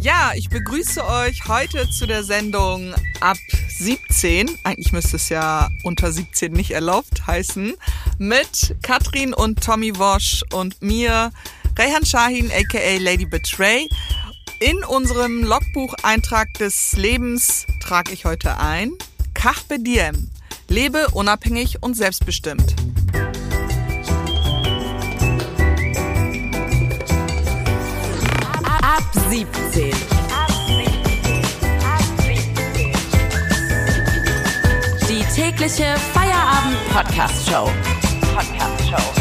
Ja, ich begrüße euch heute zu der Sendung ab 17. Eigentlich müsste es ja unter 17 nicht erlaubt heißen. Mit Katrin und Tommy Wosch und mir, Rehan Shahin aka Lady Betray. In unserem Logbucheintrag des Lebens trage ich heute ein Carpe Diem. Lebe unabhängig und selbstbestimmt. 17. Die tägliche Feierabend-Podcast-Show. Podcast-Show.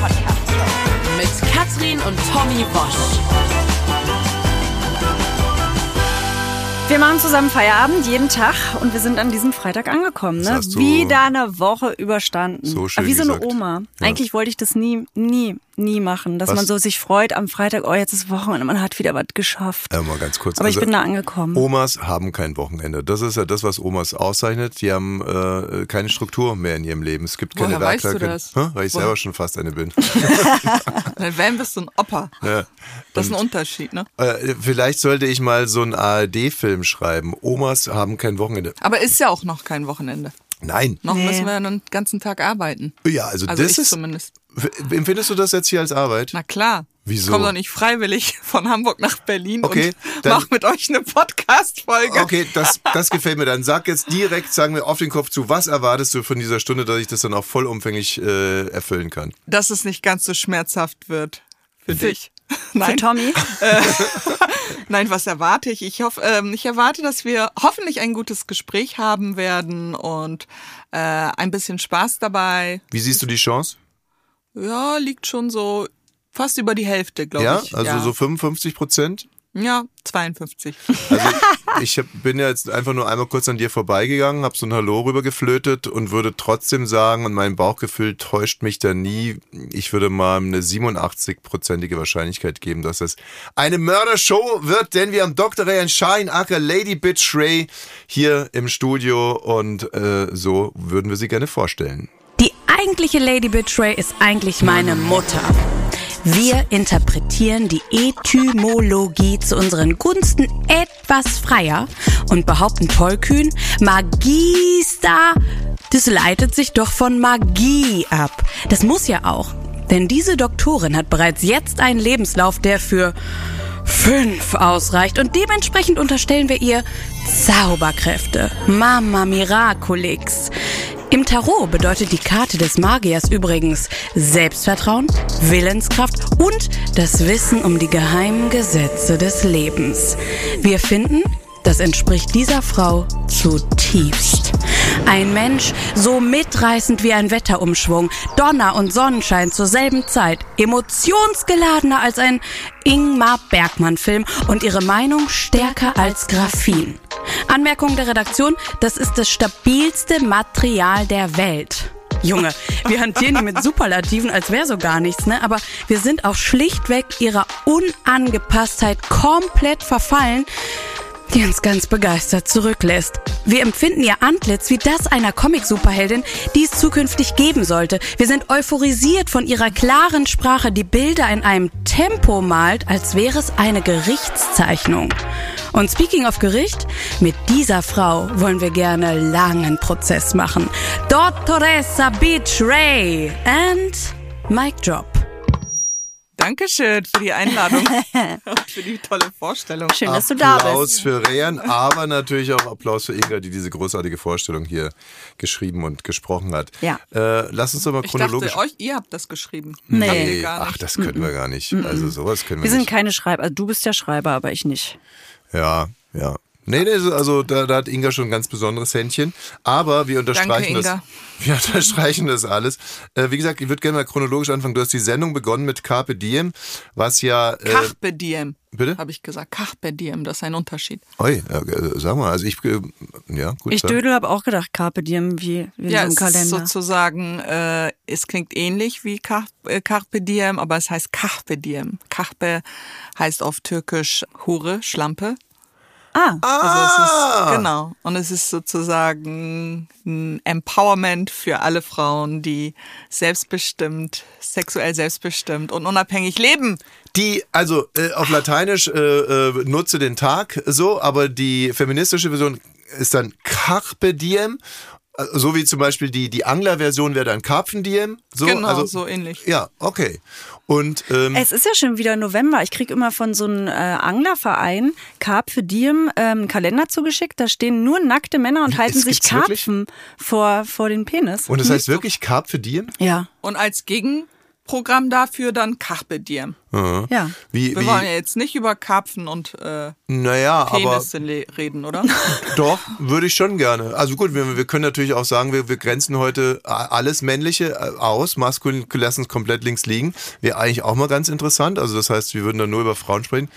Podcast-Show. Mit Katrin und Tommy Bosch. Wir machen zusammen Feierabend jeden Tag und wir sind an diesem Freitag angekommen. Ne? Wieder eine Woche überstanden. so schön Aber wie so eine gesagt. Oma. Ja. Eigentlich wollte ich das nie, nie, nie machen, dass Was? man so sich freut am Freitag, oh jetzt ist Wochenende, man hat wieder was geschafft. Äh, mal ganz kurz. Aber ich Also, bin da angekommen. Omas haben kein Wochenende. Das ist ja das, was Omas auszeichnet. Die haben äh, keine Struktur mehr in ihrem Leben. Es gibt keine Woher weißt du das? Hä? Weil ich Woher? selber schon fast eine bin. Werden bist du ein Opa. ja. Das ist ein Unterschied, ne? äh, vielleicht sollte ich mal so einen ARD-Film schreiben. Omas haben kein Wochenende. Aber ist ja auch noch kein Wochenende. Nein. Noch Nee. müssen wir einen ganzen Tag arbeiten. Ja, also, Also das ich ist. zumindest. Empfindest du das jetzt hier als Arbeit? Na klar. Wieso? Ich komme doch nicht freiwillig von Hamburg nach Berlin Okay, und dann- mach mit euch eine Podcast-Folge. Okay, das, das gefällt mir. Dann sag jetzt direkt, sagen wir auf den Kopf zu, was erwartest du von dieser Stunde, dass ich das dann auch vollumfänglich äh, erfüllen kann? Dass es nicht ganz so schmerzhaft wird. Für dich. Für Nein. Tommy. Nein, was erwarte ich? Ich hoffe, ähm, ich erwarte, dass wir hoffentlich ein gutes Gespräch haben werden und äh, ein bisschen Spaß dabei. Wie siehst du die Chance? Ja, liegt schon so fast über die Hälfte, glaube Ja, ich. also ja. so 55 Prozent? Ja, 52. Also ich hab, bin ja jetzt einfach nur einmal kurz an dir vorbeigegangen, habe so ein Hallo rüber geflötet und würde trotzdem sagen, und mein Bauchgefühl täuscht mich da nie, ich würde mal eine 87-prozentige Wahrscheinlichkeit geben, dass es eine Mördershow wird, denn wir haben Dr. Rayan Shine, aka Lady Bitch Ray, hier im Studio und äh, so würden wir sie gerne vorstellen. Eigentliche Lady Betray ist eigentlich meine Mutter. Wir interpretieren die Etymologie zu unseren Gunsten etwas freier und behaupten tollkühn, Magister, das leitet sich doch von Magie ab. Das muss ja auch. Denn diese Doktorin hat bereits jetzt einen Lebenslauf, der für fünf ausreicht und dementsprechend unterstellen wir ihr Zauberkräfte. Mama Miraculix. Im Tarot bedeutet die Karte des Magiers übrigens Selbstvertrauen, Willenskraft und das Wissen um die geheimen Gesetze des Lebens. Wir finden, das entspricht dieser Frau zutiefst. Ein Mensch so mitreißend wie ein Wetterumschwung, Donner und Sonnenschein zur selben Zeit, emotionsgeladener als ein Ingmar Bergmann-Film und ihre Meinung stärker als Graphin. Anmerkung der Redaktion, das ist das stabilste Material der Welt. Junge, wir hantieren die mit Superlativen, als wäre so gar nichts, ne? Aber wir sind auch schlichtweg ihrer Unangepasstheit komplett verfallen, die uns ganz begeistert zurücklässt. Wir empfinden ihr Antlitz wie das einer Comic-Superheldin, die es zukünftig geben sollte. Wir sind euphorisiert von ihrer klaren Sprache, die Bilder in einem Tempo malt, als wäre es eine Gerichtszeichnung. Und speaking of Gericht, mit dieser Frau wollen wir gerne langen Prozess machen. Dottoressa Beach Ray and Mic Drop. Dankeschön für die Einladung und für die tolle Vorstellung. Schön, dass du da Applaus bist. für Rehan, aber natürlich auch Applaus für Inga, die diese großartige Vorstellung hier geschrieben und gesprochen hat. Ja. Äh, lass uns doch mal Ich chronologisch. dachte, euch, ihr habt das geschrieben. Nee. Nee, ach, das können wir gar nicht. Also sowas können wir, Wir sind nicht. keine Schreiber. Also du bist ja Schreiber, aber ich nicht. Ja, ja. Nee, nee, so- also da, da hat Inga schon ein ganz besonderes Händchen. Aber wir unterstreichen Danke, das. Inga. Wir unterstreichen das alles. Äh, wie gesagt, ich würde gerne mal chronologisch anfangen. Du hast die Sendung begonnen mit Carpe Diem, was ja. Äh, Carpe diem. bitte? Habe ich gesagt. Carpe diem, das ist ein Unterschied. Oi, äh, sag mal, also ich. Äh, ja, gut. Ich. Dödel habe auch gedacht, Carpe Diem wie, wie Ja, so ist Kalender. sozusagen, äh, es klingt ähnlich wie Car äh, Carpe diem, aber es heißt Carpe diem. Carpe heißt auf Türkisch Hure, Schlampe. Ah, Also es ist, genau. Und es ist sozusagen ein Empowerment für alle Frauen, die selbstbestimmt, sexuell selbstbestimmt und unabhängig leben Die, also äh, auf Lateinisch äh, äh, nutze den Tag so, aber die feministische Version ist dann Carpe Diem. Äh, So wie zum Beispiel die, die Angler-Version wäre dann Karpfen Diem. So, genau, also, so ähnlich. Ja, okay. Und ähm, Es ist ja schon wieder November. Ich krieg immer von so einem äh, Anglerverein Karpfe Diem ähm, einen Kalender zugeschickt. Da stehen nur nackte Männer und halten sich wirklich? Karpfen vor, vor den Penis. und das heißt wirklich Karpfe Diem? ja, Und als Gegenprogramm dafür dann Carpe Diem. ja. Wie, Wir wollen wie, ja jetzt nicht über Karpfen und äh, naja, aber Penisse reden, oder? Doch, würde ich schon gerne. Also gut, wir, wir können natürlich auch sagen, wir, wir grenzen heute a- alles Männliche äh, aus, maskulin lassen es komplett links liegen. Wäre eigentlich auch mal ganz interessant. Also das heißt, wir würden dann nur über Frauen sprechen.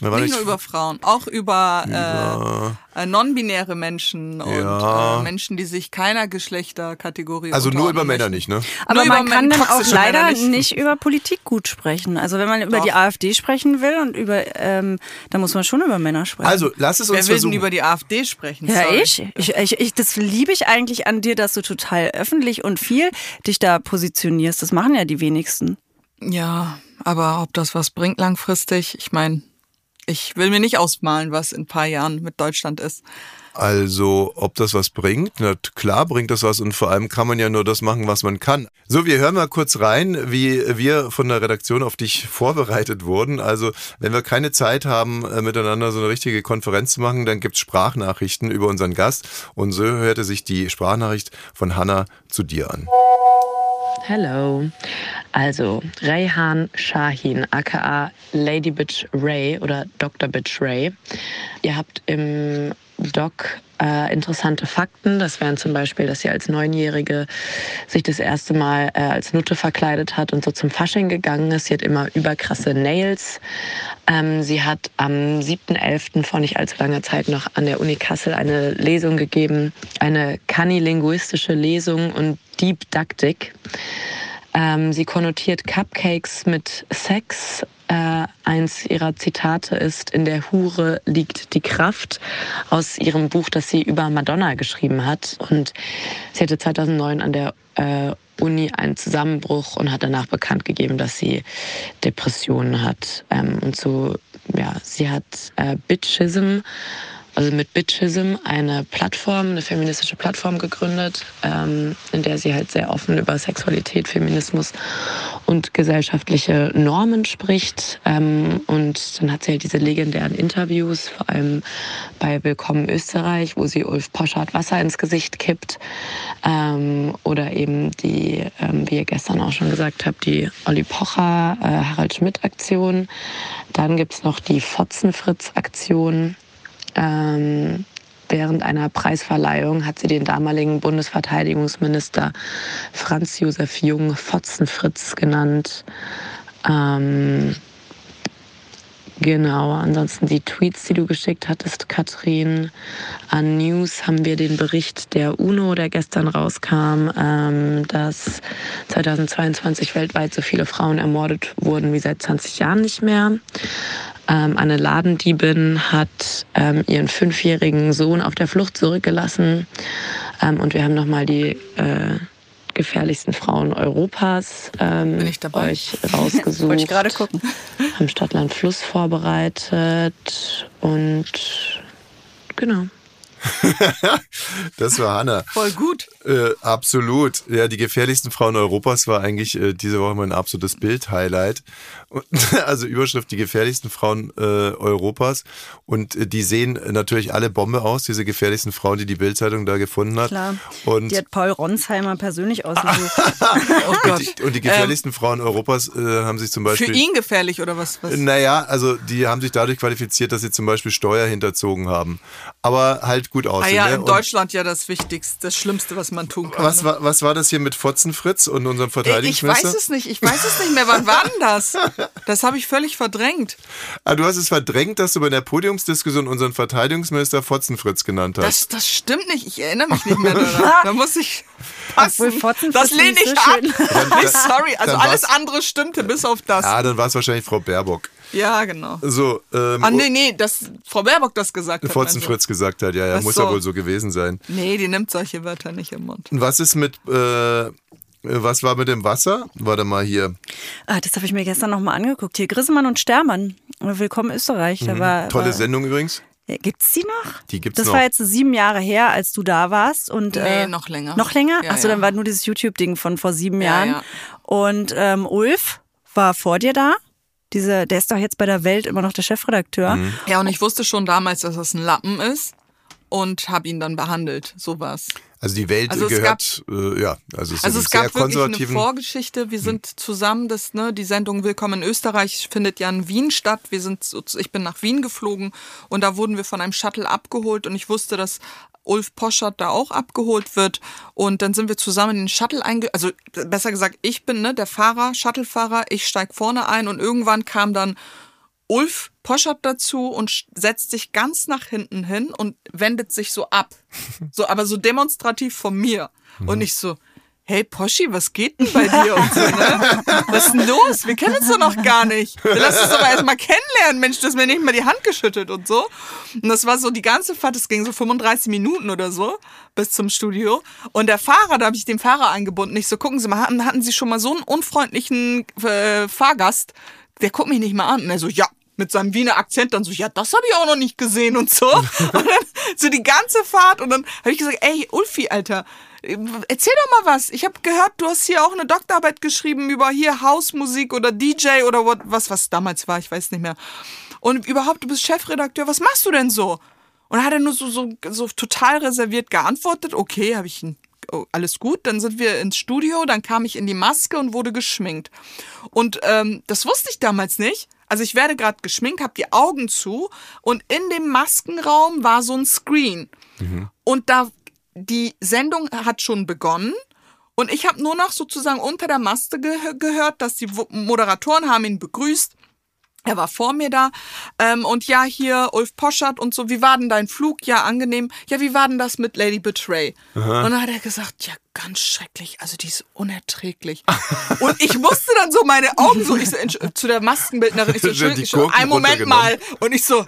Nicht ich- nur über Frauen, auch über äh, äh, non-binäre Menschen und Ja. äh, Menschen, die sich keiner Geschlechterkategorie also nur über Männer nicht, ne? Aber Nur man über kann dann auch leider nicht. nicht. über Politik gut sprechen. Also wenn man über Doch. die AfD sprechen will und über, ähm, dann muss man schon über Männer sprechen. Also lass es Wer uns will denn versuchen. über die AfD sprechen? Ja, ich? Ich, ich, ich. Das liebe ich eigentlich an dir, dass du total öffentlich und viel dich da positionierst. Das machen ja die wenigsten. Ja, aber ob das was bringt langfristig, ich meine, ich will mir nicht ausmalen, was in ein paar Jahren mit Deutschland ist. Also, ob das was bringt? Na klar bringt das was und vor allem kann man ja nur das machen, was man kann. So, wir hören mal kurz rein, wie wir von der Redaktion auf dich vorbereitet wurden. Also, wenn wir keine Zeit haben, äh, miteinander so eine richtige Konferenz zu machen, dann gibt's Sprachnachrichten über unseren Gast. Und so hörte sich die Sprachnachricht von Hanna zu dir an. Hello. Also, Rayhan Shahin, aka Lady Bitch Ray oder Dr. Bitch Ray. Ihr habt im Doc äh, interessante Fakten. Das wären zum Beispiel, dass sie als Neunjährige sich das erste Mal äh, als Nutte verkleidet hat und so zum Fasching gegangen ist. Sie hat immer überkrasse Nails. Ähm, sie hat am 7.11. vor nicht allzu langer Zeit noch an der Uni Kassel eine Lesung gegeben, eine kannilinguistische Lesung und Deep Dactic. Ähm, sie konnotiert Cupcakes mit Sex. Äh, eins ihrer Zitate ist, in der Hure liegt die Kraft, aus ihrem Buch, das sie über Madonna geschrieben hat. Und sie hatte 2009 an der äh, Uni einen Zusammenbruch und hat danach bekannt gegeben, dass sie Depressionen hat. Ähm, und so, ja, sie hat äh, Bitchism also mit Bitchism eine Plattform, eine feministische Plattform gegründet, ähm, in der sie halt sehr offen über Sexualität, Feminismus und gesellschaftliche Normen spricht. Ähm, und dann hat sie halt diese legendären Interviews, vor allem bei Willkommen Österreich, wo sie Ulf Poschardt Wasser ins Gesicht kippt. Ähm, oder eben die, ähm, wie ihr gestern auch schon gesagt habt, die Olli Pocher, äh, Harald Schmidt-Aktion. Dann gibt's noch die Fotzenfritz-Aktion. Ähm, während einer Preisverleihung hat sie den damaligen Bundesverteidigungsminister Franz Josef Jung Fotzenfritz genannt. Ähm, genau, ansonsten die Tweets, die du geschickt hattest, Katrin. An News haben wir den Bericht der UNO, der gestern rauskam, ähm, dass 2022 weltweit so viele Frauen ermordet wurden wie seit 20 Jahren nicht mehr. Ähm, eine Ladendiebin hat ähm, ihren fünfjährigen Sohn auf der Flucht zurückgelassen. Ähm, und wir haben nochmal die äh, gefährlichsten Frauen Europas ähm, Bin ich dabei? euch rausgesucht. Wollte ich gerade gucken. Haben Stadtland Fluss vorbereitet und genau. Das war Hanna. Voll gut. Äh, absolut. Ja, die gefährlichsten Frauen Europas war eigentlich äh, diese Woche mein absolutes Bild-Highlight. Also Überschrift, die gefährlichsten Frauen äh, Europas. Und äh, die sehen natürlich alle Bombe aus, diese gefährlichsten Frauen, die die Bildzeitung da gefunden hat. Klar. Und, Die hat Paul Ronsheimer persönlich ausgesucht. Oh und, die, und die gefährlichsten Frauen Europas äh, haben sich zum Für Beispiel... ihn gefährlich oder was? was? Naja, also die haben sich dadurch qualifiziert, dass sie zum Beispiel Steuer hinterzogen haben. Aber halt gut Ah aussehen. ja, ne? in Und Deutschland ja das Wichtigste, das Schlimmste, was man tun kann. Was ne? war, was war das hier mit Fotzenfritz und unserem Ich weiß Verteidigungsminister? es nicht, ich weiß es nicht mehr. Wann war denn das? Das habe ich völlig verdrängt. Ah, du hast es verdrängt, dass du bei der Podiumsdiskussion unseren Verteidigungsminister Fotzenfritz genannt hast. Das, das stimmt nicht, ich erinnere mich nicht mehr daran. Da muss ich passen. Das lehne ich so ab. schön. Nee, sorry, also dann alles andere stimmte bis auf das. ah, dann war es wahrscheinlich Frau Baerbock. Ja, genau. So, ähm, Ah, nee, nee, dass Frau Baerbock das gesagt hat. Fotzenfritz gesagt hat, ja, ja, Ach muss so. ja wohl so gewesen sein. Nee, die nimmt solche Wörter nicht im Mund. Und was ist mit, äh, was war mit dem Wasser? Warte mal hier. Ah, das habe ich mir gestern nochmal angeguckt. Hier, Grissemann und Stermann. Willkommen Österreich. Da war, Mhm. Tolle war, Sendung übrigens. Ja, Gibt's die noch? Die gibt's das noch. war jetzt sieben Jahre her, als du da warst. Und, Nee, äh, noch länger. Noch länger? Ja, Achso, ja. dann war nur dieses YouTube-Ding von vor sieben Ja, Jahren. ja. Und ähm, Ulf war vor dir da. Diese, der ist doch jetzt bei der Welt immer noch der Chefredakteur. Mhm. Ja, und ich wusste schon damals, dass das ein Lappen ist und habe ihn dann behandelt. Sowas. Also die Welt Also gehört, äh, ja, also es ist Also es gab sehr wirklich eine. Vorgeschichte. Wir sind zusammen, das, ne, die Sendung Willkommen in Österreich findet ja in Wien statt. Wir sind, ich bin nach Wien geflogen und da wurden wir von einem Shuttle abgeholt und ich wusste, dass Ulf Poschert da auch abgeholt wird und dann sind wir zusammen in den Shuttle einge, also besser gesagt, ich bin ne, der Fahrer, Shuttlefahrer, ich steig vorne ein und irgendwann kam dann Ulf Poschert dazu und setzt sich ganz nach hinten hin und wendet sich so ab. So, aber so demonstrativ von mir. Und ich so, hey Poschi, was geht denn bei dir? Und so, ne? Was ist denn los? Wir kennen uns doch noch gar nicht. Lass uns doch mal erstmal kennenlernen. Mensch, du hast mir nicht mal die Hand geschüttelt und so. Und das war so die ganze Fahrt, das ging so 35 Minuten oder so bis zum Studio. Und der Fahrer, da habe ich den Fahrer eingebunden. Ich so, gucken Sie mal, hatten, hatten Sie schon mal so einen unfreundlichen äh, Fahrgast? Der guckt mich nicht mal an. Und er so, ja, mit seinem Wiener Akzent dann so, ja, das habe ich auch noch nicht gesehen und so. Und dann so die ganze Fahrt und dann habe ich gesagt, ey, Ulfi, Alter, erzähl doch mal was. Ich habe gehört, du hast hier auch eine Doktorarbeit geschrieben über hier Hausmusik oder DJ oder what, was, was damals war, ich weiß nicht mehr. Und überhaupt, du bist Chefredakteur, was machst du denn so? Und hat er nur so, so, so total reserviert geantwortet, okay, habe ich ihn oh, alles gut. Dann sind wir ins Studio, dann kam ich in die Maske und wurde geschminkt. Und ähm, das wusste ich damals nicht. Also ich werde gerade geschminkt, habe die Augen zu und in dem Maskenraum war so ein Screen. Und da die Sendung hat schon begonnen. Und ich habe nur noch sozusagen unter der Maske ge gehört, dass die Moderatoren haben ihn begrüßt. Er war vor mir da. Ähm, und ja, hier Ulf Poschert und so, wie war denn dein Flug? Ja, angenehm. Ja, wie war denn das mit Lady Betray? Und dann hat er gesagt, ja, ganz schrecklich. Also die ist unerträglich. und ich musste dann so meine Augen so, ich so zu der Maskenbildnerin, ich so, Entschuldigung, ich so, einen Moment mal. Und ich so,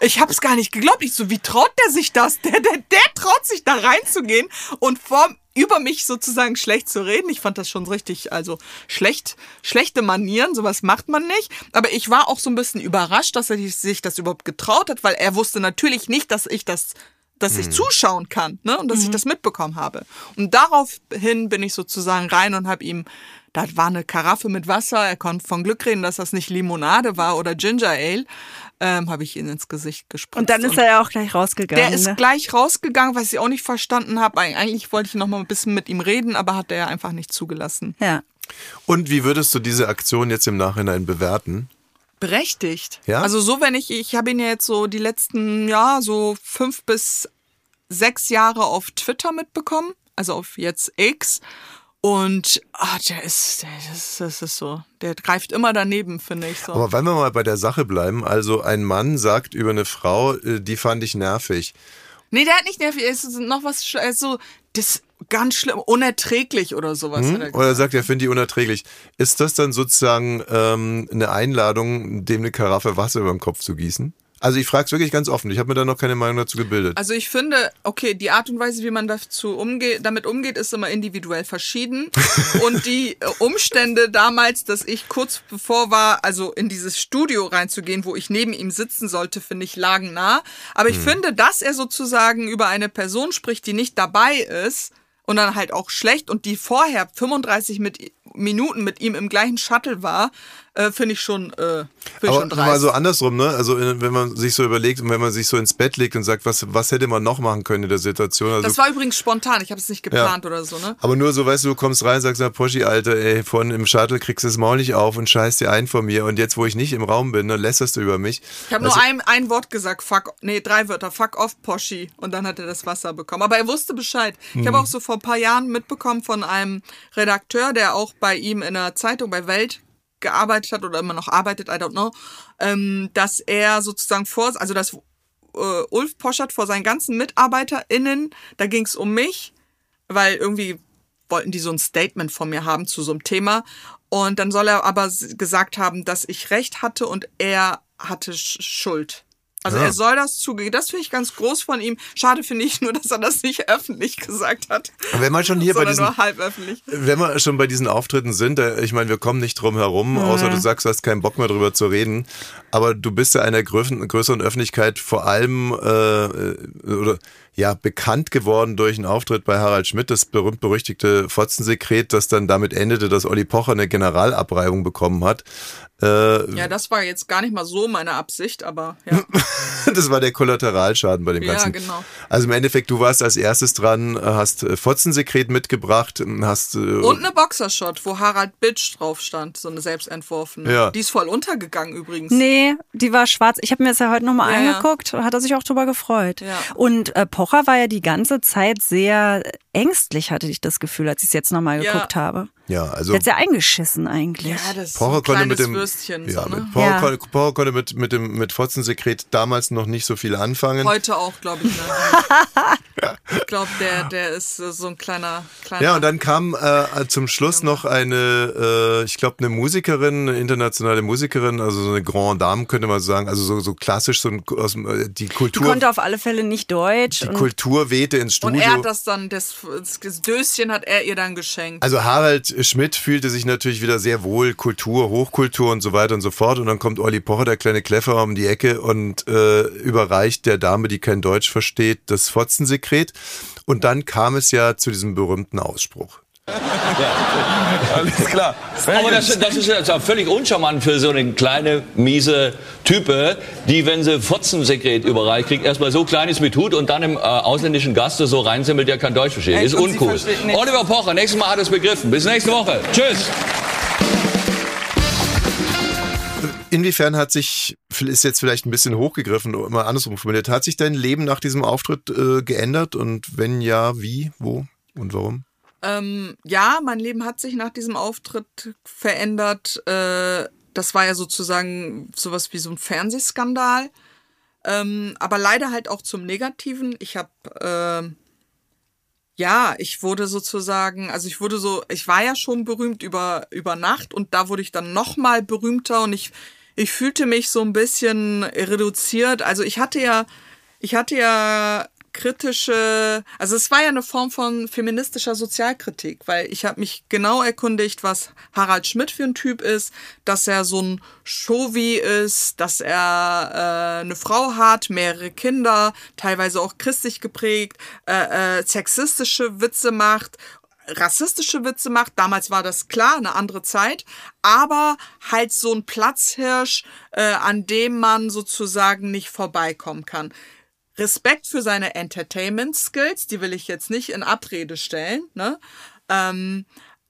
ich hab's gar nicht geglaubt. Ich so, wie traut der sich das? Der, der, der traut sich da reinzugehen und vor, über mich sozusagen schlecht zu reden. Ich fand das schon richtig, also schlecht, schlechte Manieren, sowas macht man nicht. Aber ich war auch so ein bisschen überrascht, dass er sich das überhaupt getraut hat, weil er wusste natürlich nicht, dass ich das dass ich zuschauen kann ne? und dass ich das mitbekommen habe. Und daraufhin bin ich sozusagen rein und habe ihm, da war eine Karaffe mit Wasser, er konnte von Glück reden, dass das nicht Limonade war oder Ginger Ale, ähm, habe ich ihn ins Gesicht gespritzt. Und dann ist er ja auch gleich rausgegangen. Der ist ne? gleich rausgegangen, was ich auch nicht verstanden habe. Eig- Eigentlich wollte ich noch mal ein bisschen mit ihm reden, aber hat er einfach nicht zugelassen. Ja. Und wie würdest du diese Aktion jetzt im Nachhinein bewerten? Berechtigt. Ja? Also so, wenn ich, ich habe ihn ja jetzt so die letzten, ja, so fünf bis sechs Jahre auf Twitter mitbekommen, also auf jetzt X. Und ah, der ist, der, das, das ist so, der greift immer daneben, finde ich so. Aber wenn wir mal bei der Sache bleiben, also ein Mann sagt über eine Frau, äh, die fand ich nervig. Nee, der hat nicht nervig, er ist noch was, sch- er ist so, das ist ganz schlimm, unerträglich oder sowas. er gesagt. Oder sagt, er findet die unerträglich. Ist das dann sozusagen ähm, eine Einladung, dem eine Karaffe Wasser über den Kopf zu gießen? Also ich frage es wirklich ganz offen. Ich habe mir da noch keine Meinung dazu gebildet. Also ich finde, okay, die Art und Weise, wie man dazu umgeht, damit umgeht, ist immer individuell verschieden. und die äh, Umstände damals, dass ich kurz bevor war, also in dieses Studio reinzugehen, wo ich neben ihm sitzen sollte, finde ich, lagen nah. Aber ich finde, dass er sozusagen über eine Person spricht, die nicht dabei ist und dann halt auch schlecht und die vorher 35 mit, Minuten mit ihm im gleichen Shuttle war, äh, finde ich schon, äh, finde ich Aber schon mal dreist. so andersrum, ne? Also wenn man sich so überlegt und wenn man sich so ins Bett legt und sagt, was, was hätte man noch machen können in der Situation? Also, das war übrigens spontan, ich habe es nicht geplant oder so, ne? aber nur so, weißt du, du kommst rein und sagst, na Poschi, Alter, ey, vorhin im Shuttle kriegst du das Maul nicht auf und scheißt dir ein von mir und jetzt, wo ich nicht im Raum bin, dann lässerst du über mich. Ich habe Also- nur ein, ein Wort gesagt, fuck, nee, drei Wörter, fuck off, Poschi. Und dann hat er das Wasser bekommen. Aber er wusste Bescheid. Ich Mhm. habe auch so vor ein paar Jahren mitbekommen von einem Redakteur, der auch bei ihm in der Zeitung bei Welt gearbeitet hat oder immer noch arbeitet, I don't know, ähm, dass er sozusagen vor, also dass äh, Ulf Poschert vor seinen ganzen MitarbeiterInnen, da ging es um mich, weil irgendwie wollten die so ein Statement von mir haben zu so einem Thema. Und dann soll er aber gesagt haben, dass ich recht hatte und er hatte Sch Schuld. Also Ja. er soll das zugeben. Das finde ich ganz groß von ihm. Schade finde ich nur, dass er das nicht öffentlich gesagt hat. Wenn man schon hier bei diesen. Wenn wir schon bei diesen Auftritten sind, äh, ich meine, wir kommen nicht drum herum, außer du sagst, du hast keinen Bock mehr drüber zu reden. Aber du bist ja einer größeren, größeren Öffentlichkeit vor allem äh, oder ja bekannt geworden durch einen Auftritt bei Harald Schmidt, das berühmt-berüchtigte Fotzensekret, das dann damit endete, dass Olli Pocher eine Generalabreibung bekommen hat. Äh, Ja, das war jetzt gar nicht mal so meine Absicht, aber ja. das war der Kollateralschaden bei dem Ja, Ganzen. genau. Also im Endeffekt, du warst als erstes dran, hast äh, Fotzensekret mitgebracht, hast äh, Und eine Boxershot, wo Harald Bitch drauf stand, so eine selbstentworfene. Ja. Die ist voll untergegangen übrigens. Nee, die war schwarz. Ich habe mir das ja heute nochmal Ja, ja. angeguckt. Hat er sich auch drüber gefreut. Ja. Und äh, Pocher war ja die ganze Zeit sehr ängstlich, hatte ich das Gefühl, als ich es jetzt nochmal Ja. geguckt habe. Ja, also Jetzt ja eingeschissen eigentlich. Ja, das ist so Pocher ein konnte mit kleines dem Würstchen. ja, so, mit ne? Pocher, Ja. Konnte, Pocher konnte mit mit dem mit Fotzensekret damals noch nicht so viel anfangen. Heute auch, glaube ich. Ne? ich glaube, der, der ist äh, so ein kleiner, kleiner. Ja, und dann kam äh, zum Schluss noch eine, äh, ich glaube, eine Musikerin, eine internationale Musikerin, also so eine Grande Dame, könnte man sagen, also so, so klassisch so ein, aus, äh, die Die Kultur, konnte auf alle Fälle nicht Deutsch. die und- Kultur wehte ins und Studio. er hat das dann, das, das Döschen hat er ihr dann geschenkt. Also Harald Schmidt fühlte sich natürlich wieder sehr wohl, Kultur, Hochkultur und so weiter und so fort. Und dann kommt Olli Pocher, der kleine Kleffer, um die Ecke und äh, überreicht der Dame, die kein Deutsch versteht, das Fotzensekret. Und dann kam es ja zu diesem berühmten Ausspruch. Alles klar. Aber das, das ist jetzt auch völlig uncharmant für so eine kleine, miese Type, die, wenn sie Fotzensekret überreicht kriegt, erstmal so klein ist mit Hut und dann im äh, ausländischen Gast so reinsimmelt, der kein Deutsch versteht. Echt? Ist uncool. Oliver Pocher, nächstes Mal hat er es begriffen. Bis nächste Woche. Tschüss. Inwiefern hat sich, ist jetzt vielleicht ein bisschen hochgegriffen, mal andersrum formuliert, hat sich dein Leben nach diesem Auftritt äh, geändert? Und wenn ja, wie, wo und warum? Ähm, ja, mein Leben hat sich nach diesem Auftritt verändert. Äh, das war ja sozusagen sowas wie so ein Fernsehskandal. Ähm, aber leider halt auch zum Negativen. Ich habe, ähm, ja, ich wurde sozusagen, also ich wurde so, ich war ja schon berühmt über, über Nacht und da wurde ich dann nochmal berühmter und ich, ich fühlte mich so ein bisschen reduziert. Also ich hatte ja, ich hatte ja kritische, also es war ja eine Form von feministischer Sozialkritik, weil ich habe mich genau erkundigt, was Harald Schmidt für ein Typ ist, dass er so ein Chauvi ist, dass er äh, eine Frau hat, mehrere Kinder, teilweise auch christlich geprägt, äh, äh, sexistische Witze macht rassistische Witze macht. Damals war das klar, eine andere Zeit, aber halt so ein Platzhirsch, äh, an dem man sozusagen nicht vorbeikommen kann. Respekt für seine Entertainment Skills, die will ich jetzt nicht in Abrede stellen, ne? Ähm,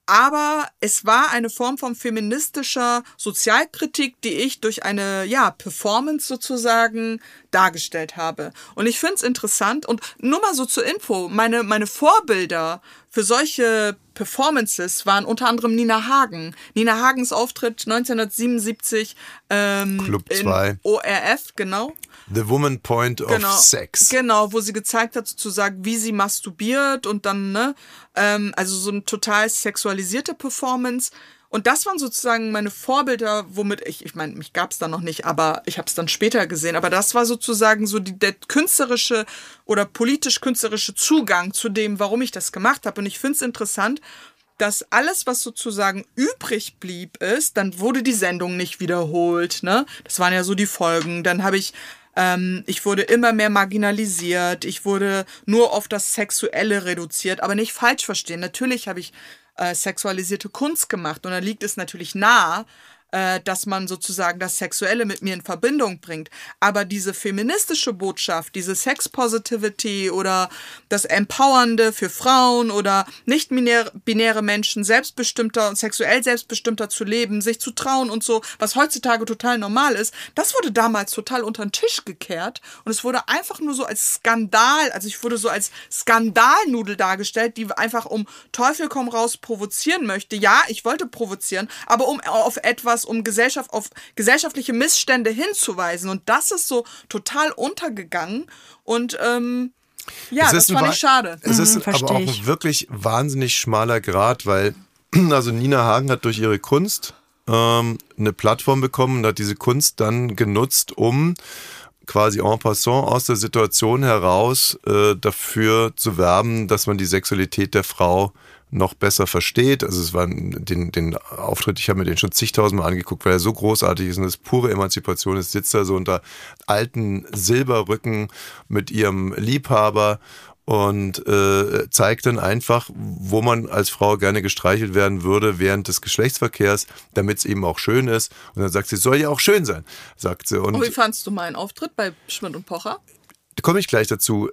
aber es war eine Form von feministischer Sozialkritik, die ich durch eine ja, Performance sozusagen dargestellt habe. Und ich finde es interessant und nur mal so zur Info, meine, meine Vorbilder für solche Performances waren unter anderem Nina Hagen. Nina Hagens Auftritt 1977 ähm, Club in 2. ORF, genau. The Woman Point of Sex. Genau, wo sie gezeigt hat, sozusagen, wie sie masturbiert und dann, ne, ähm, also so eine total sexualisierte Performance. Und das waren sozusagen meine Vorbilder, womit ich, ich meine, mich gab's da noch nicht, aber ich habe es dann später gesehen. Aber das war sozusagen so die, der künstlerische oder politisch-künstlerische Zugang zu dem, warum ich das gemacht habe. Und ich finde es interessant, dass alles, was sozusagen übrig blieb, ist, dann wurde die Sendung nicht wiederholt. Ne? Das waren ja so die Folgen. Dann habe ich, ähm, ich wurde immer mehr marginalisiert. Ich wurde nur auf das Sexuelle reduziert, aber nicht falsch verstehen. Natürlich habe ich äh, sexualisierte Kunst gemacht und da liegt es natürlich nahe, äh, dass man sozusagen das Sexuelle mit mir in Verbindung bringt. Aber diese feministische Botschaft, diese Sex Positivity oder das Empowernde für Frauen oder nicht binäre, Menschen, selbstbestimmter und sexuell selbstbestimmter zu leben, sich zu trauen und so, was heutzutage total normal ist, das wurde damals total unter den Tisch gekehrt und es wurde einfach nur so als Skandal, also ich wurde so als Skandalnudel dargestellt, die einfach um Teufel komm raus provozieren möchte. Ja, ich wollte provozieren, aber um auf etwas, um Gesellschaft, auf gesellschaftliche Missstände hinzuweisen. Und das ist so total untergegangen. Und ähm, ja, Es das fand ich schade. Es ist Mhm, aber auch ein wirklich wahnsinnig schmaler Grad, weil also Nina Hagen hat durch ihre Kunst ähm, eine Plattform bekommen und hat diese Kunst dann genutzt, um quasi en passant aus der Situation heraus äh, dafür zu werben, dass man die Sexualität der Frau noch besser versteht. Also es war den, den Auftritt, ich habe mir den schon zigtausendmal angeguckt, weil er so großartig ist und es ist pure Emanzipation. Es sitzt da so unter alten Silberrücken mit ihrem Liebhaber und äh, zeigt dann einfach, wo man als Frau gerne gestreichelt werden würde während des Geschlechtsverkehrs, damit es eben auch schön ist. Und dann sagt sie, soll ja auch schön sein, sagt sie. Und Und wie fandst du meinen Auftritt bei Schmidt und Pocher? Komme ich gleich dazu.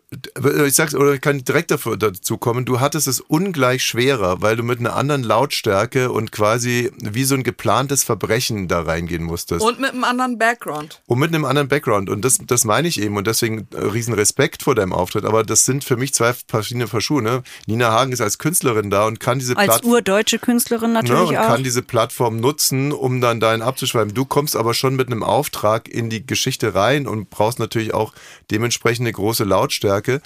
Ich sag's, oder ich kann direkt dafür, dazu kommen. Du hattest es ungleich schwerer, weil du mit einer anderen Lautstärke und quasi wie so ein geplantes Verbrechen da reingehen musstest. Und mit einem anderen Background. Und mit einem anderen Background. Und das, das meine ich eben. Und deswegen äh, riesen Respekt vor deinem Auftritt. Aber das sind für mich zwei verschiedene Paar Schuhe. Ne? Nina Hagen ist als Künstlerin da und kann diese Als Plattform urdeutsche Künstlerin ne, natürlich und auch. kann diese Plattform nutzen, um dann dahin abzuschreiben. Du kommst aber schon mit einem Auftrag in die Geschichte rein und brauchst natürlich auch dementsprechend eine große Lautstärke.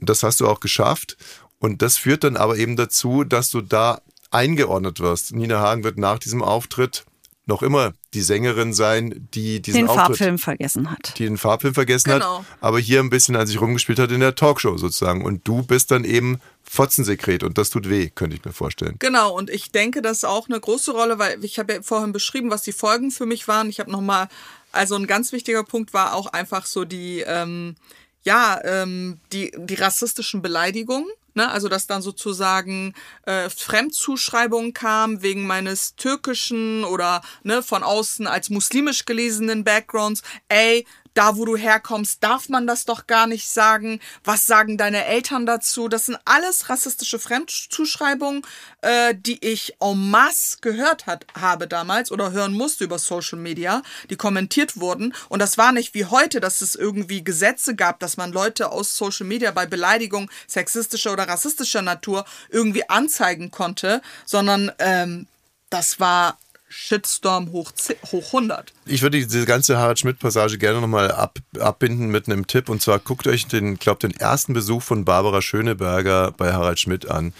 Das hast du auch geschafft. Und das führt dann aber eben dazu, dass du da eingeordnet wirst. Nina Hagen wird nach diesem Auftritt noch immer die Sängerin sein, die diesen den Auftritt, Farbfilm vergessen hat. die den Farbfilm vergessen Genau. hat, aber hier ein bisschen an sich rumgespielt hat in der Talkshow sozusagen. Und du bist dann eben Fotzensekret und das tut weh, könnte ich mir vorstellen. Genau, und ich denke, das ist auch eine große Rolle, weil ich habe ja vorhin beschrieben, was die Folgen für mich waren. Ich habe nochmal, also ein ganz wichtiger Punkt war auch einfach so die, ähm, ja, ähm, die, die rassistischen Beleidigungen. Ne, also dass dann sozusagen äh, Fremdzuschreibungen kamen wegen meines türkischen oder ne, von außen als muslimisch gelesenen Backgrounds. Ey, da wo du herkommst, darf man das doch gar nicht sagen. Was sagen deine Eltern dazu? Das sind alles rassistische Fremdzuschreibungen, äh, die ich en masse gehört hat, habe damals oder hören musste über Social Media, die kommentiert wurden. Und das war nicht wie heute, dass es irgendwie Gesetze gab, dass man Leute aus Social Media bei Beleidigung sexistischer oder rassistischer Natur irgendwie anzeigen konnte, sondern ähm, das war Shitstorm hoch, hoch 100. Ich würde diese ganze Harald Schmidt-Passage gerne nochmal ab, abbinden mit einem Tipp. Und zwar guckt euch den, glaube den ersten Besuch von Barbara Schöneberger bei Harald Schmidt an.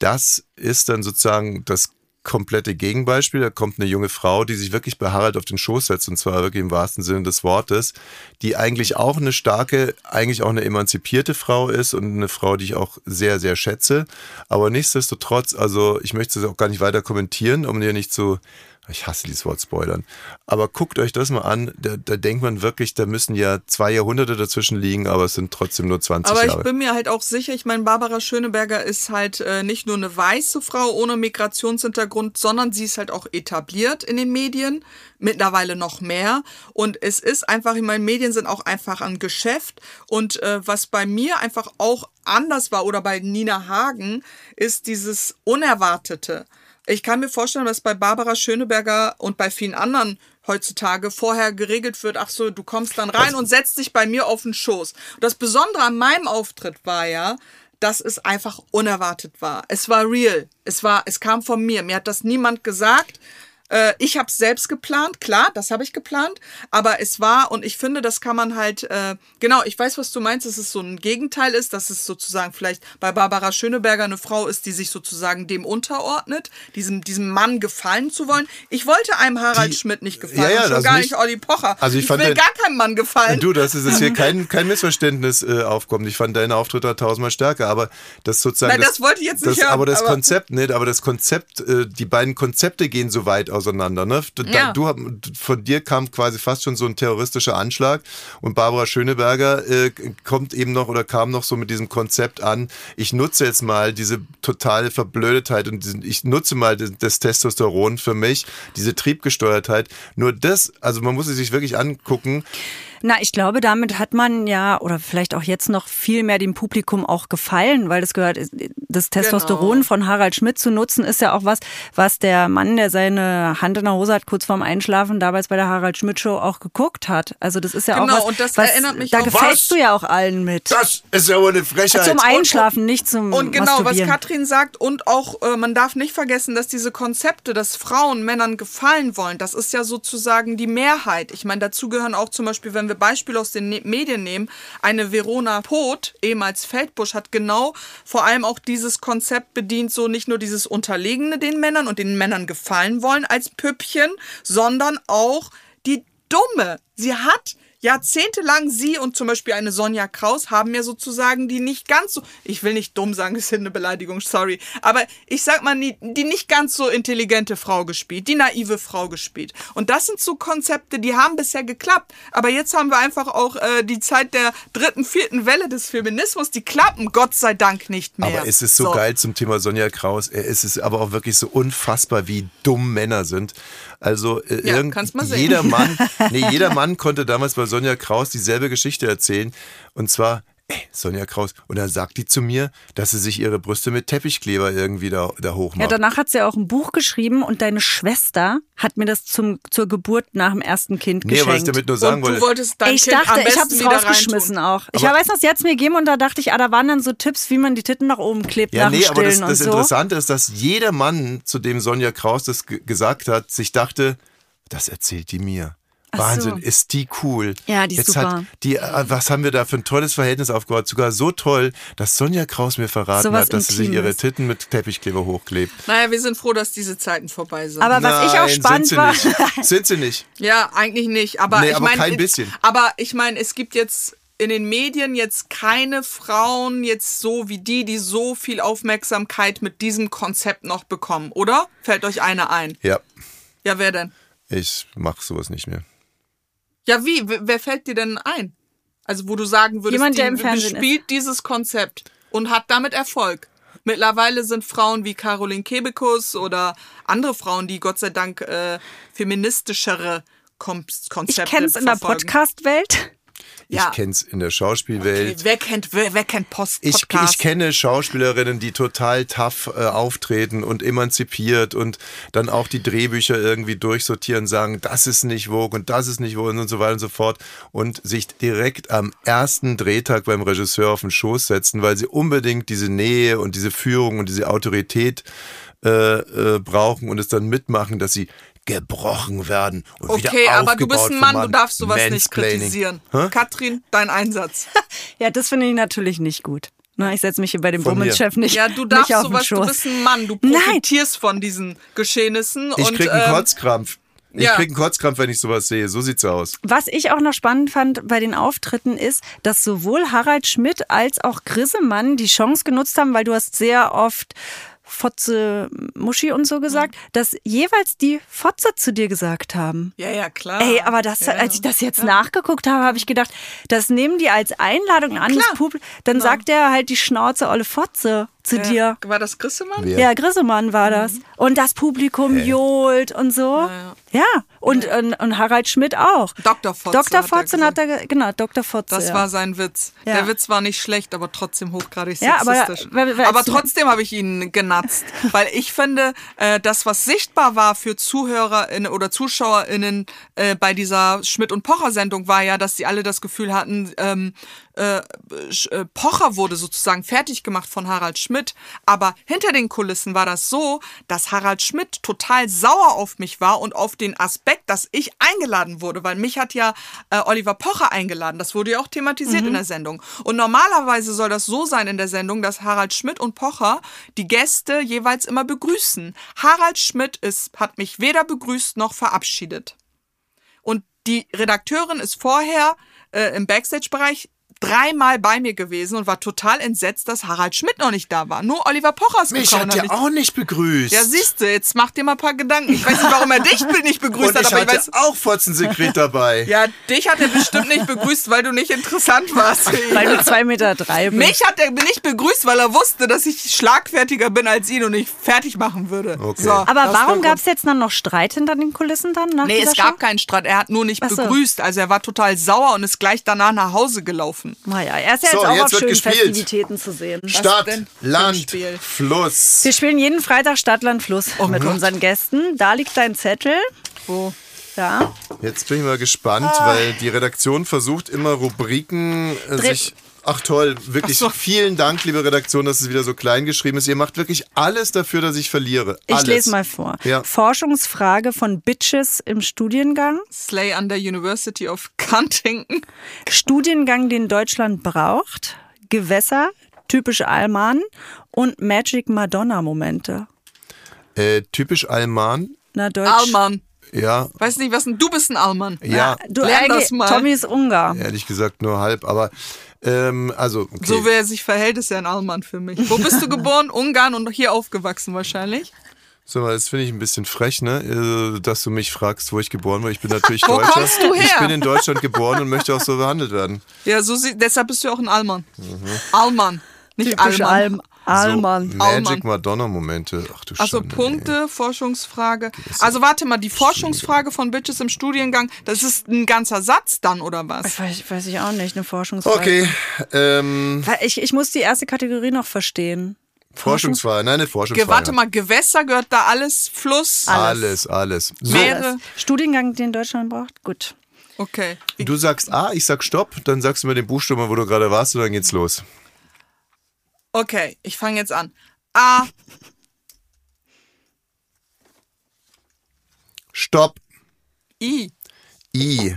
Das ist dann sozusagen das komplette Gegenbeispiel. Da kommt eine junge Frau, die sich wirklich bei Harald auf den Schoß setzt, und zwar wirklich im wahrsten Sinne des Wortes, die eigentlich auch eine starke, eigentlich auch eine emanzipierte Frau ist und eine Frau, die ich auch sehr, sehr schätze. Aber nichtsdestotrotz, also ich möchte es auch gar nicht weiter kommentieren, um dir nicht zu ich hasse dieses Wort Spoilern. Aber guckt euch das mal an. Da, da denkt man wirklich, da müssen ja zwei Jahrhunderte dazwischen liegen, aber es sind trotzdem nur 20 Aber ich Jahre. bin mir halt auch sicher, ich meine, Barbara Schöneberger ist halt äh, nicht nur eine weiße Frau ohne Migrationshintergrund, sondern sie ist halt auch etabliert in den Medien, mittlerweile noch mehr. Und es ist einfach, ich meine, Medien sind auch einfach ein Geschäft. Und äh, was bei mir einfach auch anders war oder bei Nina Hagen, ist dieses Unerwartete. Ich kann mir vorstellen, dass bei Barbara Schöneberger und bei vielen anderen heutzutage vorher geregelt wird, ach so, du kommst dann rein und setzt dich bei mir auf den Schoß. Das Besondere an meinem Auftritt war ja, dass es einfach unerwartet war. Es war real. Es war, es kam von mir. Mir hat das niemand gesagt. Äh, ich habe es selbst geplant, klar, das habe ich geplant, aber es war, und ich finde, das kann man halt, äh, genau, ich weiß, was du meinst, dass es so ein Gegenteil ist, dass es sozusagen vielleicht bei Barbara Schöneberger eine Frau ist, die sich sozusagen dem unterordnet, diesem, diesem Mann gefallen zu wollen. Ich wollte einem Harald Die- Schmidt nicht gefallen, Ja, ja, schon das gar nicht. nicht Olli Pocher. Also ich ich fand will den- gar keinem Mann gefallen. Du, dass es jetzt hier kein, kein Missverständnis äh, aufkommt. Ich fand deine Auftritte tausendmal stärker, aber das sozusagen. Nein, das wollte ich jetzt nicht das, hören, Aber das aber- Konzept, ne, aber das Konzept, äh, die beiden Konzepte gehen so weit auseinander. Ne? Ja. du, von dir kam quasi fast schon so ein terroristischer Anschlag und Barbara Schöneberger äh, kommt eben noch oder kam noch so mit diesem Konzept an. Ich nutze jetzt mal diese totale Verblödetheit und ich nutze mal das, das Testosteron für mich, diese Triebgesteuertheit. Nur das, also man muss es sich wirklich angucken. Na, ich glaube, damit hat man ja, oder vielleicht auch jetzt noch viel mehr dem Publikum auch gefallen, weil das gehört, das Testosteron Genau. von Harald Schmidt zu nutzen, ist ja auch was, was der Mann, der seine Hand in der Hose hat, kurz vorm Einschlafen, damals bei der Harald Schmidt Show auch geguckt hat. Also das ist ja Genau, auch was, und das was erinnert mich da auch- gefällst Was? du ja auch allen mit. Das ist ja wohl eine Frechheit. Zum Einschlafen, nicht zum Und genau, was. Katrin sagt, und auch, äh, man darf nicht vergessen, dass diese Konzepte, dass Frauen Männern gefallen wollen, das ist ja sozusagen die Mehrheit. Ich meine, dazu gehören auch zum Beispiel, wenn wir Beispiele aus den ne Medien nehmen, eine Verona Poth, ehemals Feldbusch, hat genau vor allem auch dieses Konzept bedient, so nicht nur dieses Unterlegene den Männern und den Männern gefallen wollen als Püppchen, sondern auch die Dumme. Sie hat jahrzehntelang sie und zum Beispiel eine Sonja Kraus haben ja sozusagen die nicht ganz so, ich will nicht dumm sagen, das ist eine Beleidigung, sorry, aber ich sag mal, die, die nicht ganz so intelligente Frau gespielt, die naive Frau gespielt. Und das sind so Konzepte, die haben bisher geklappt. Aber jetzt haben wir einfach auch äh, die Zeit der dritten, vierten Welle des Feminismus, die klappen Gott sei Dank nicht mehr. Aber es ist so, geil zum Thema Sonja Kraus. Es ist aber auch wirklich so unfassbar, wie dumm Männer sind. Also äh, Ja, irgend- kannst mal sehen. jeder Mann, nee, jeder Mann konnte damals bei Sonja Kraus dieselbe Geschichte erzählen. Und zwar, ey, Sonja Kraus. Und dann sagt die zu mir, dass sie sich ihre Brüste mit Teppichkleber irgendwie da, da Ja, hochmacht. danach hat sie auch ein Buch geschrieben und deine Schwester hat mir das zum, zur Geburt nach dem ersten Kind nee, was ich geschenkt. damit nur sagen und du wollte. wolltest dein ich kind am dachte, ich habe es rausgeschmissen auch. Ich Aber- weiß noch, sie hat es mir gegeben und da dachte ich, ah, da waren dann so Tipps, wie man die Titten nach oben klebt Ja, nach nee, dem aber das, das so. Interessante ist, dass jeder Mann, zu dem Sonja Kraus das ge- gesagt hat, sich dachte, das erzählt die mir. Ach Wahnsinn, so. ist die cool. Ja, die ist Jetzt super. Hat die, äh, was haben wir da für ein tolles Verhältnis aufgebaut? Sogar so toll, dass Sonja Kraus mir verraten Sowas hat, dass sie sich ihre Titten mit Teppichkleber hochklebt. Naja, wir sind froh, dass diese Zeiten vorbei sind. Aber was ich auch Nein, spannend sind war. Sind sie nicht. Ja, eigentlich nicht. Aber Nee, ich aber meine, kein bisschen. Aber ich meine, es gibt jetzt in den Medien jetzt keine Frauen jetzt so wie die, die so viel Aufmerksamkeit mit diesem Konzept noch bekommen, oder? Fällt euch eine ein? Ja, Ja, wer denn? ich mach sowas nicht mehr. Ja, wie? Wer fällt dir denn ein? Also, wo du sagen würdest, Jemand, der im Fernsehen bespielt dieses Konzept und hat damit Erfolg. Mittlerweile sind Frauen wie Caroline Kebekus oder andere Frauen, die Gott sei Dank äh, feministischere Kom ich Konzepte kenne es in der. Podcast-Welt. Ja. Ich kenn's in der Schauspielwelt. Okay, wer kennt, wer, wer kennt Post Ich, ich kenne Schauspielerinnen, die total tough äh, auftreten und emanzipiert und dann auch die Drehbücher irgendwie durchsortieren, sagen, das ist nicht Vogue und das ist nicht Vogue und so weiter und so fort und sich direkt am ersten Drehtag beim Regisseur auf den Schoß setzen, weil sie unbedingt diese Nähe und diese Führung und diese Autorität äh, äh, brauchen und es dann mitmachen, dass sie gebrochen werden und wieder Okay, aber du bist aufgebaut ein Mann, du darfst sowas nicht kritisieren. Hä? Katrin, dein Einsatz. Ja, das finde ich natürlich nicht gut. Na, ich setze mich hier bei dem. Womans-Chef nicht, Ja, du nicht darfst auf den sowas, du Schoß. bist ein Mann, du Nein. profitierst von diesen Geschehnissen. Ich und, krieg einen ähm, Kotzkrampf. Ich ja. krieg einen Kotzkrampf, wenn ich sowas sehe. So sieht's aus. Was ich auch noch spannend fand bei den Auftritten ist, dass sowohl Harald Schmidt als auch Grissemann die Chance genutzt haben, weil du hast sehr oft Fotze Muschi und so gesagt, dass jeweils die Fotze zu dir gesagt haben. Ja, ja, klar. Ey, aber das, ja, als ich das jetzt nachgeguckt habe, habe ich gedacht, das nehmen die als Einladung an das. Publikum. Dann sagt er halt die Schnauze Olle Fotze zu ja. dir. War das Grissemann? Wer? Ja, Grissemann war das. Und das Publikum johlt und so. ja. Ja, und, und, und Harald Schmidt auch. Dr. Fotze Dr. hat er Fotze hat er, ge- genau, Dr. Fotze. Das ja. war sein Witz. Ja. Der Witz war nicht schlecht, aber trotzdem hochgradig Ja, aber- sexistisch. weil- aber trotzdem habe ich ihn genatzt. weil ich finde, äh, das, was sichtbar war für ZuhörerInnen oder ZuschauerInnen äh, bei dieser Schmidt- und Pocher-Sendung, war ja, dass sie alle das Gefühl hatten, ähm, äh, äh, Pocher wurde sozusagen fertig gemacht von Harald Schmidt. Aber hinter den Kulissen war das so, dass Harald Schmidt total sauer auf mich war und auf den Aspekt, dass ich eingeladen wurde, weil mich hat ja äh, Oliver Pocher eingeladen. Das wurde ja auch thematisiert in der Sendung. Und normalerweise soll das so sein in der Sendung, dass Harald Schmidt und Pocher die Gäste jeweils immer begrüßen. Harald Schmidt ist, hat mich weder begrüßt noch verabschiedet. Und die Redakteurin ist vorher äh, im Backstage-Bereich dreimal bei mir gewesen und war total entsetzt, dass Harald Schmidt noch nicht da war. Nur Oliver Pocher ist Mich gekommen. hat er auch nicht begrüßt. ja, siehst du, jetzt mach dir mal ein paar Gedanken. Ich weiß nicht, warum er dich nicht begrüßt Und hat, ich aber ich hatte weiß. auch Fotzensekret dabei. Ja, dich hat er bestimmt nicht begrüßt, weil du nicht interessant warst. Weil du zwei Meter drei bist. Mich hat er nicht begrüßt, weil er wusste, dass ich schlagfertiger bin als ihn und ich fertig machen würde. Okay. So, Aber warum gab es jetzt dann noch Streit hinter den Kulissen dann? Nach Nee, es gab Show? keinen Streit. Er hat nur nicht so. begrüßt. Also er war total sauer und ist gleich danach nach Hause gelaufen. Naja, er ist ja So, jetzt auch jetzt auf schönen gespielt. Festivitäten zu sehen. Stadt, Land? Fluss. Wir spielen jeden Freitag Stadt, Land, Fluss Oh mit unseren Gästen. Da liegt dein Zettel. Wo? Ja. Jetzt bin ich mal gespannt, Ah. weil die Redaktion versucht immer Rubriken äh, Dreh- sich. Ach toll, wirklich Ach so. vielen Dank, liebe Redaktion, dass es wieder so klein geschrieben ist. Ihr macht wirklich alles dafür, dass ich verliere. Ich alles. lese mal vor. Ja. Forschungsfrage von Bitches im Studiengang. Slay an der University of Huntington. Studiengang, den Deutschland braucht. Gewässer, typisch Alman und Magic Madonna Momente. Äh, typisch Alman. Na, Deutsch. Alman. Ja, Weiß nicht, was denn? Du bist ein Allmann. ja, Du, Lern das mal. Tommy ist Ungar. ehrlich gesagt nur halb, aber ähm, also okay. So wie er sich verhält, ist er ein Allmann für mich. Wo bist du geboren? Ungarn und hier aufgewachsen wahrscheinlich. Mal, das finde ich ein bisschen frech, ne, äh, dass du mich fragst, wo ich geboren bin. Ich bin natürlich Wo Deutscher. kommst du her? Ich bin in Deutschland geboren und möchte auch so behandelt werden. Ja, so sie, deshalb bist du auch ein Allmann. Allmann. Nicht Typisch Allmann. Alm, Allmann. So Magic Allmann. Madonna Momente. Ach du Also Schande, Punkte, Forschungsfrage. Also warte mal, die Forschungsfrage von Bitches im Studiengang, das ist ein ganzer Satz dann, oder was? Ich weiß, weiß ich auch nicht, eine ey. Forschungsfrage. Okay, ähm, Ich, ich muss die erste Kategorie noch verstehen. Forschungsfrage. Nein, eine Ge Forschungsfrage. warte mal, Gewässer gehört da alles, Fluss, Alles, alles. So, Meere. Studiengang, den Deutschland braucht? Gut. Okay. Du sagst A, ich sag Stopp, dann sagst du mir den Buchstaben, wo du gerade warst und dann geht's los. Okay, ich fange jetzt an. A, Stopp. I, I.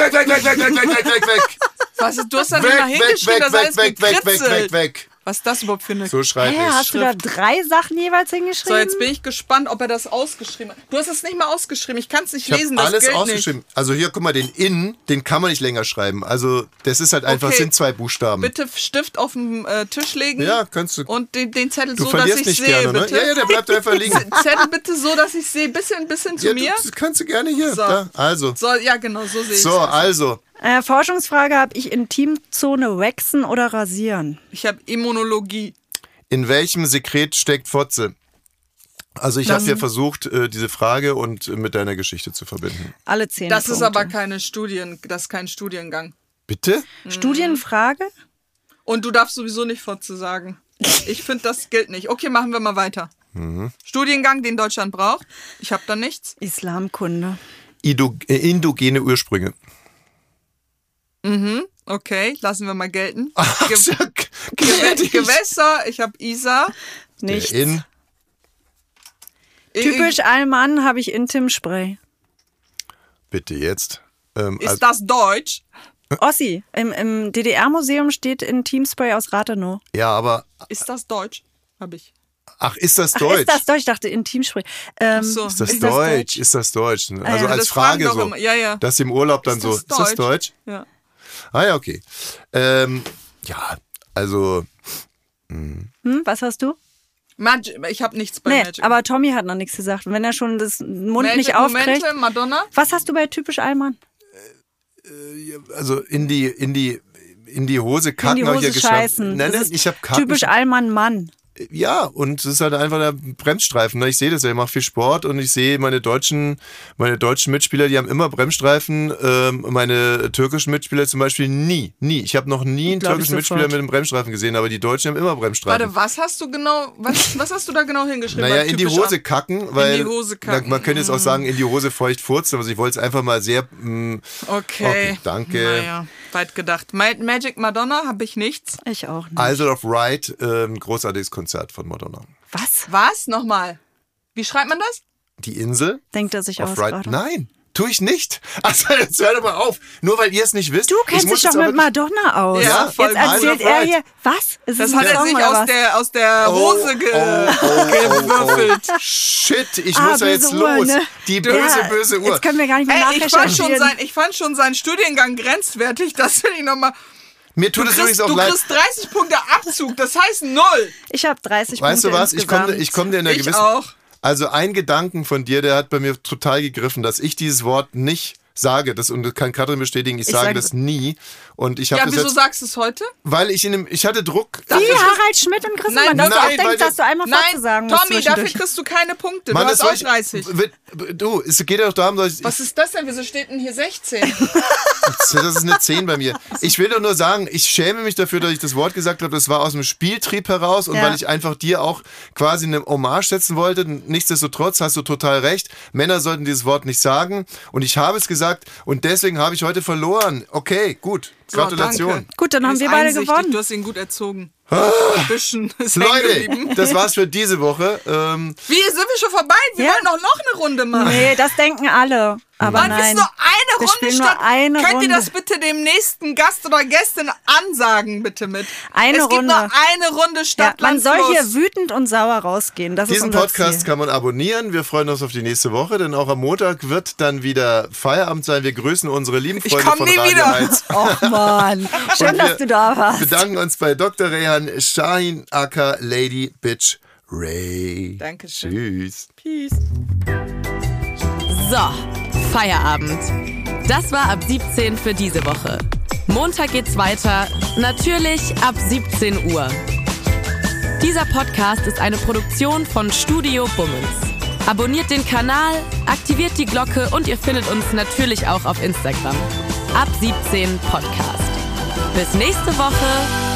weg, weg, weg, weg, weg, weg, weg, weg, weg, weg, weg. Was du hast da nicht Weg, weg, hingeschrieben, das weg, heißt weg, weg, weg, weg, gekritzelt. weg. Was ist das überhaupt für eine... So schreibe ich. hast du da drei Sachen jeweils hingeschrieben? So, jetzt bin ich gespannt, ob er das ausgeschrieben hat. Du hast es nicht mal ausgeschrieben. Ich kann es nicht Ich lesen, das alles gilt ausgeschrieben. Also hier, guck mal, den In, den kann man nicht länger schreiben. Also das ist halt einfach, Okay. sind zwei Buchstaben. nicht. Bitte Stift auf den äh, Tisch legen. Ja, kannst du. Und den, den Zettel du so, dass ich nicht sehe, gerne, ne? bitte. Ja, ja, der bleibt einfach liegen. Zettel bitte so, dass ich sehe. Bisschen, bisschen zu ja, mir. du, das kannst du gerne hier. So. Da, also. So, ja, genau, so sehe ich So, also. Äh, Forschungsfrage, habe ich Intimzone waxen oder rasieren? Ich habe Immunologie. In welchem Sekret steckt Fotze? Also ich habe ja versucht, äh, diese Frage und äh, mit deiner Geschichte zu verbinden. Alle zehn Das ist Punkte. aber keine Studien, das ist kein Studiengang. Bitte? Studienfrage? Und du darfst sowieso nicht Fotze sagen. Ich finde, das gilt nicht. Okay, machen wir mal weiter. Mhm. Studiengang, den Deutschland braucht. Ich habe da nichts. Islamkunde. Äh, indogene Ursprünge. Okay, lassen wir mal gelten. Ach, Ge ja, Gewässer, ich habe Isar. Nichts. Der In. Typisch Allmann habe ich Intim-Spray. Bitte jetzt. Ähm, Ist also, das Deutsch? Ossi, im, im DDR-Museum steht Intimspray aus Rathenow. ja, aber. Ist das Deutsch? Habe ich. Ach, ist das Ach, Deutsch? ist das Deutsch? Ich dachte Intimspray. Ähm, Ach so. Ist das Ist das Deutsch? Deutsch? Ist das Deutsch? Also ja, als Frage so. immer. Ja, ja. Dass im Urlaub dann Ist so. das Ist das Deutsch? Ja. Ah ja, okay. Ähm, ja, also hm, was hast du? Magic, ich habe nichts bei Nee, Magic. aber Tommy hat noch nichts gesagt. Und wenn er schon das Mund Magic nicht aufkriegt. Momente, Madonna. Was hast du bei typisch Allmann? also in die in die in die Hose kacken In die habe ich ja geschafft. scheißen. Nein, Das nein, ich habe. Typisch Allmann Mann. Ja, und es ist halt einfach der Bremsstreifen. ne? Ich sehe das ja, ich mache viel Sport und ich sehe meine deutschen, meine deutschen Mitspieler, die haben immer Bremsstreifen. Ähm, meine türkischen Mitspieler zum Beispiel nie, nie. Ich habe noch nie einen Glaub türkischen Mitspieler mit einem Bremsstreifen gesehen, aber die Deutschen haben immer Bremsstreifen. Warte, was hast du genau, was, was hast du da genau hingeschrieben? Naja, in die Hose an- kacken, weil die Hose kacken. Man, man könnte jetzt auch sagen, in die Hose feucht furzen, aber ich wollte es einfach mal sehr. Mh, Okay. Okay, danke. Naja, weit gedacht. Ma Magic Madonna habe ich nichts. Ich auch nicht. Isle of Right, äh, ein großartiges Konzert von Madonna. Was? Was? Nochmal. Wie schreibt man das? Die Insel Denkt er sich aus Right? Nein, tue ich nicht. Also jetzt hört aber auf. Nur weil ihr es nicht wisst. Du ich kennst dich doch mit Madonna aus. Ja, voll Jetzt erzählt er hier, was? Ist Das es hat er sich aus was? der, aus der Oh, Hose ge oh, oh, gewürfelt. Oh, oh. Shit, ich Ah, muss ja jetzt Uhr, los. ne? Die böse, Ja, böse Uhr. Jetzt können wir gar nicht mehr Ey, ich fand, schon sein, ich fand schon seinen Studiengang grenzwertig. Das will ich nochmal. Mir Du tut es übrigens kriegst, auch du leid. kriegst 30 Punkte Abzug. Das heißt null. Ich habe 30 Weißt Punkte du was? Ich komme insgesamt. ich komm dir in der Ich gewissen. auch. Also ein Gedanken von dir, der hat bei mir total gegriffen, dass ich dieses Wort nicht sage. Das, und das kann Katrin bestätigen, ich, sage sage- das nie. Und ich habe Ja, wieso jetzt, sagst du es heute? weil ich in dem, ich hatte Druck. Wie Harald Schmidt und Chris Nein, Mann, dass du nein, auch weil denkst, das- dass du einmal Nein, sagen musst Tommy, dafür kriegst du keine Punkte. Mann, du hast auch ich- 30. Wird- Du, es geht ja doch darum, dass ich. Was ist das denn? Wieso steht denn hier 16? Das ist eine 10 bei mir. Ich will doch nur sagen, ich schäme mich dafür, dass ich das Wort gesagt habe. Das war aus dem Spieltrieb heraus und Ja. weil ich einfach dir auch quasi eine Hommage setzen wollte. Nichtsdestotrotz hast du total recht. Männer sollten dieses Wort nicht sagen. Und ich habe es gesagt und deswegen habe ich heute verloren. Okay, gut. Gratulation. So, danke. Gut, dann haben wir beide einsichtig, gewonnen. Du hast ihn gut erzogen. Ein bisschen ist Leute, das war's für diese Woche. Ähm, Wie, sind wir schon vorbei? Wir Ja. wollen doch noch eine Runde machen. Nee, das denken alle. Aber Mann, nein. ist nur eine wir Runde statt. eine Könnt Runde. ihr das bitte dem nächsten Gast oder Gästin ansagen, bitte mit? Eine es gibt Runde. nur eine Runde ja, statt man soll hier wütend und sauer rausgehen. Das ist Diesen unser Podcast Ziel. kann man abonnieren. Wir freuen uns auf die nächste Woche, denn auch am Montag wird dann wieder Feierabend sein. Wir grüßen unsere lieben Ich Freunde komm von nie Radio wieder. 1. Och Mann, schön, dass wir du da warst. bedanken uns bei Dr. Rehan Shahin Acker Lady Bitch Ray. Dankeschön. Tschüss. Peace. So, Feierabend. Das war ab 17 für diese Woche. Montag geht's weiter, natürlich ab 17 Uhr. Dieser Podcast ist eine Produktion von Studio Bummens. Abonniert den Kanal, aktiviert die Glocke und ihr findet uns natürlich auch auf Instagram. Ab 17 Podcast. Bis nächste Woche.